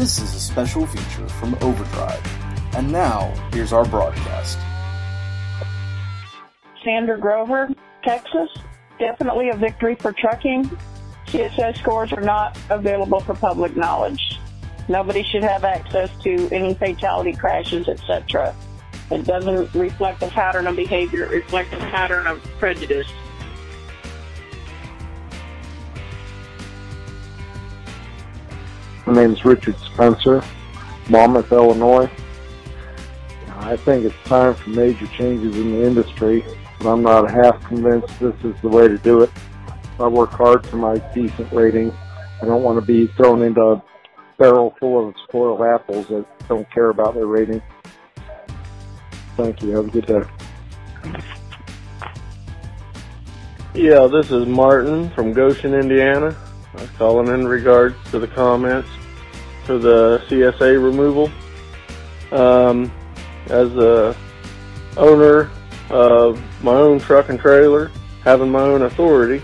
This is a special feature from Overdrive. And now, here's our broadcast. Sander Grover, Texas. Definitely a victory for trucking. CSA scores are not available for public knowledge. Nobody should have access to any fatality crashes, etc. It doesn't reflect a pattern of behavior, it reflects a pattern of prejudice. My name is Richard Spencer, Monmouth, Illinois. I think it's time for major changes in the industry, but I'm not half convinced this is the way to do it. I work hard for my decent rating. I don't want to be thrown into a barrel full of spoiled apples that don't care about their rating. Thank you. Have a good day. Yeah, this is Martin from Goshen, Indiana. I'm calling in regards to the comments for the CSA removal. Um, as a owner of my own truck and trailer, having my own authority,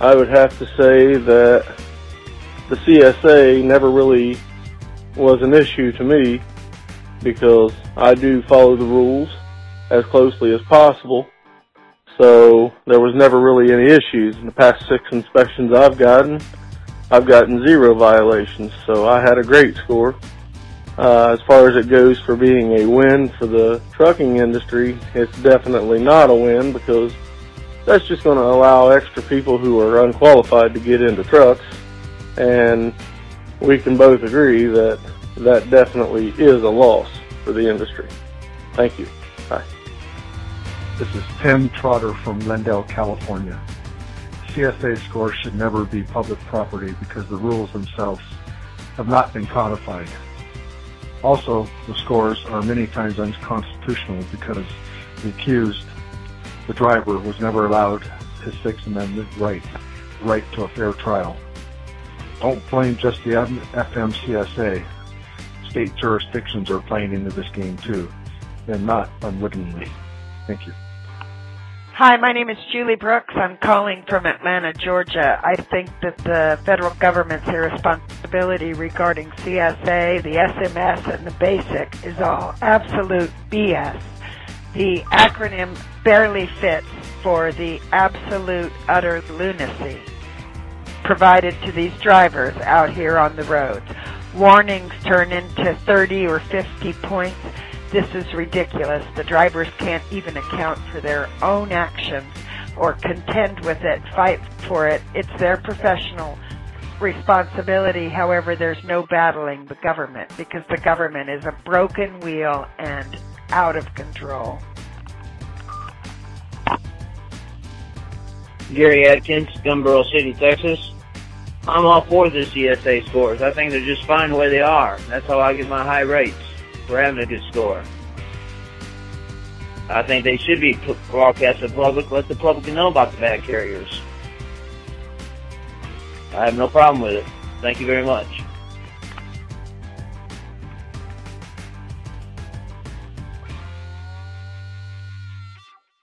I would have to say that the CSA never really was an issue to me because I do follow the rules as closely as possible. So there was never really any issues. In the past six inspections I've gotten, I've gotten zero violations. So I had a great score. Uh, as far as it goes for being a win for the trucking industry, it's definitely not a win because that's just going to allow extra people who are unqualified to get into trucks. And we can both agree that that definitely is a loss for the industry. Thank you. Bye. This is Tim Trotter from Glendale, California. CSA scores should never be public property because the rules themselves have not been codified. Also, the scores are many times unconstitutional because the accused, the driver, was never allowed his Sixth Amendment right, right to a fair trial. Don't blame just the FMCSA. State jurisdictions are playing into this game too, and not unwittingly. Thank you. Hi, my name is Julie Brooks. I'm calling from Atlanta, Georgia. I think that the federal government's irresponsibility regarding CSA, the SMS, and the BASIC is all absolute BS. The acronym barely fits for the absolute utter lunacy provided to these drivers out here on the roads. Warnings turn into 30 or 50 points this is ridiculous. The drivers can't even account for their own actions or contend with it, fight for it. It's their professional responsibility. However, there's no battling the government because the government is a broken wheel and out of control. Gary Atkins, Gunbarrel City, Texas. I'm all for the CSA scores. I think they're just fine the way they are. That's how I get my high rates for having a good score. I think they should be broadcast to the public, let the public know about the bad carriers. I have no problem with it. Thank you very much.